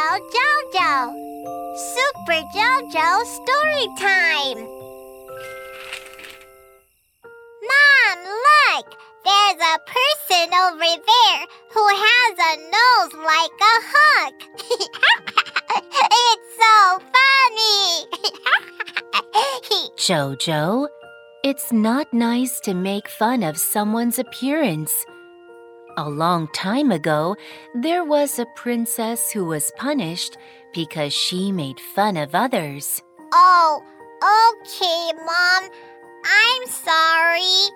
Jojo Jojo. Super Jojo story time. Mom, look! There's a person over there who has a nose like a hawk. it's so funny. Jojo, it's not nice to make fun of someone's appearance. A long time ago, there was a princess who was punished because she made fun of others. oh, okay, Mom. I'm sorry.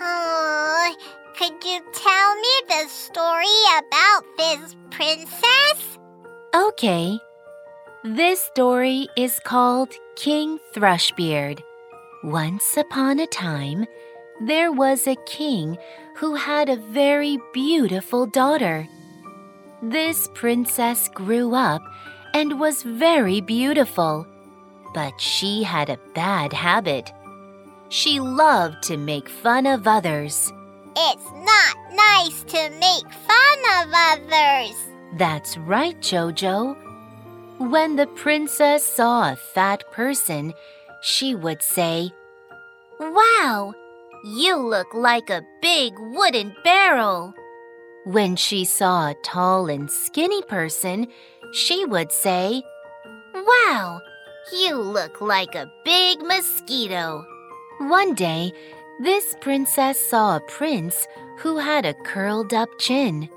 Oh, could you tell me the story about this princess? Okay. This story is called King Thrushbeard. Once upon a time, there was a king who had a very beautiful daughter. This princess grew up and was very beautiful, but she had a bad habit. She loved to make fun of others. It's not nice to make fun of others. That's right, Jojo. When the princess saw a fat person, she would say, Wow, you look like a big wooden barrel. When she saw a tall and skinny person, she would say, Wow, you look like a big mosquito. One day, this princess saw a prince who had a curled up chin.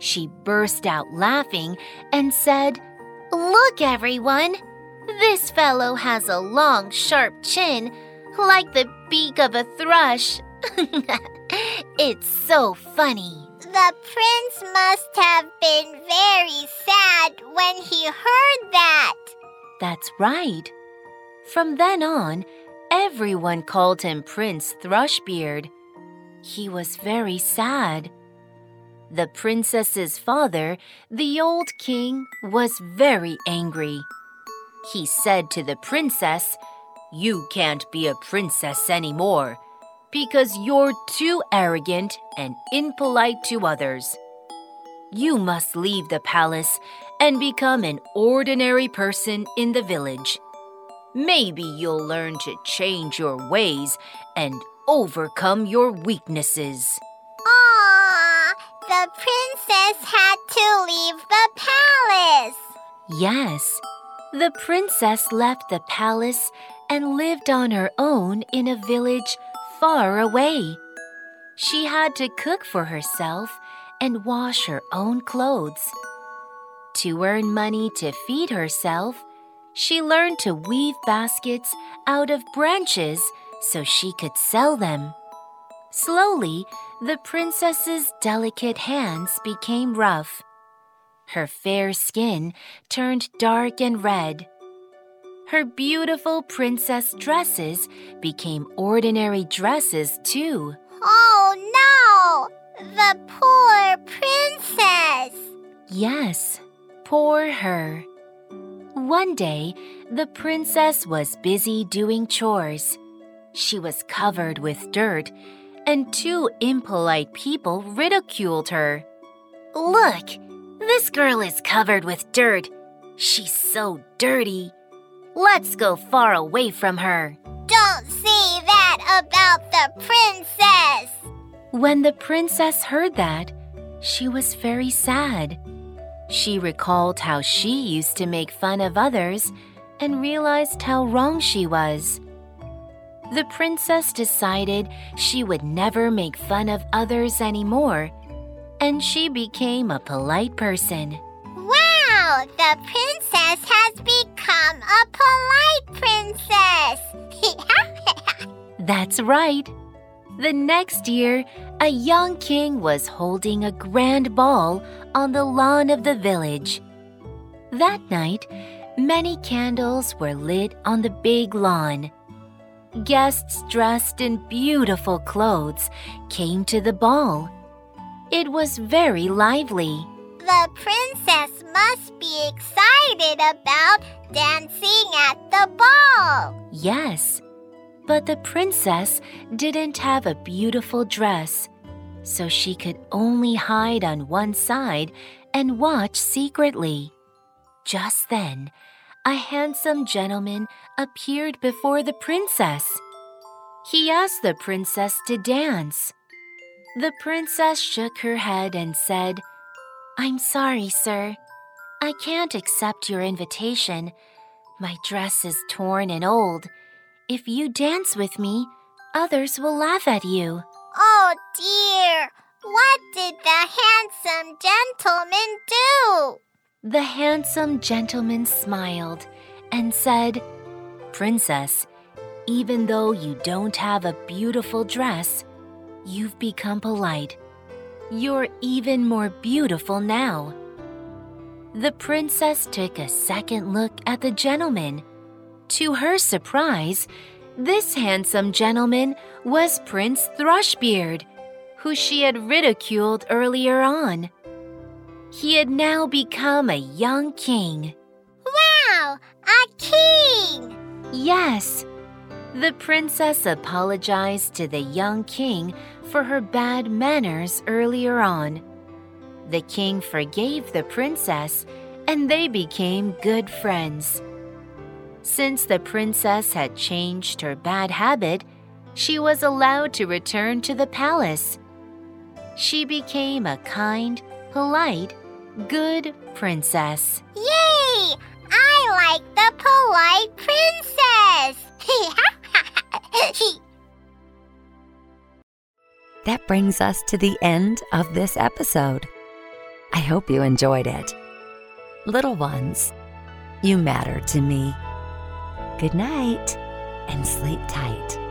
She burst out laughing and said, Look, everyone! This fellow has a long, sharp chin, like the beak of a thrush. it's so funny. The prince must have been very sad when he heard that. That's right. From then on, everyone called him Prince Thrushbeard. He was very sad. The princess's father, the old king, was very angry. He said to the princess, You can't be a princess anymore because you're too arrogant and impolite to others. You must leave the palace and become an ordinary person in the village. Maybe you'll learn to change your ways and overcome your weaknesses. Aww, the princess had to leave the palace. Yes, the princess left the palace and lived on her own in a village far away. She had to cook for herself and wash her own clothes. To earn money to feed herself, she learned to weave baskets out of branches so she could sell them. Slowly, the princess's delicate hands became rough. Her fair skin turned dark and red. Her beautiful princess dresses became ordinary dresses, too. Oh no! The poor princess! Yes, poor her. One day, the princess was busy doing chores. She was covered with dirt, and two impolite people ridiculed her. Look, this girl is covered with dirt. She's so dirty. Let's go far away from her. Don't say that about the princess! When the princess heard that, she was very sad. She recalled how she used to make fun of others and realized how wrong she was. The princess decided she would never make fun of others anymore, and she became a polite person. Wow, the princess has become a polite princess! That's right. The next year, a young king was holding a grand ball on the lawn of the village. That night, many candles were lit on the big lawn. Guests dressed in beautiful clothes came to the ball. It was very lively. The princess must be excited about dancing at the ball. Yes, but the princess didn't have a beautiful dress, so she could only hide on one side and watch secretly. Just then, a handsome gentleman appeared before the princess. He asked the princess to dance. The princess shook her head and said, I'm sorry, sir. I can't accept your invitation. My dress is torn and old. If you dance with me, others will laugh at you. Oh dear! What did the handsome gentleman do? The handsome gentleman smiled and said, Princess, even though you don't have a beautiful dress, you've become polite. You're even more beautiful now. The princess took a second look at the gentleman. To her surprise, this handsome gentleman was Prince Thrushbeard, who she had ridiculed earlier on. He had now become a young king. Wow! A king! Yes. The princess apologized to the young king for her bad manners earlier on. The king forgave the princess and they became good friends. Since the princess had changed her bad habit, she was allowed to return to the palace. She became a kind, polite, good princess. Yay! I like the polite princess! That brings us to the end of this episode. I hope you enjoyed it. Little ones, you matter to me. Good night and sleep tight.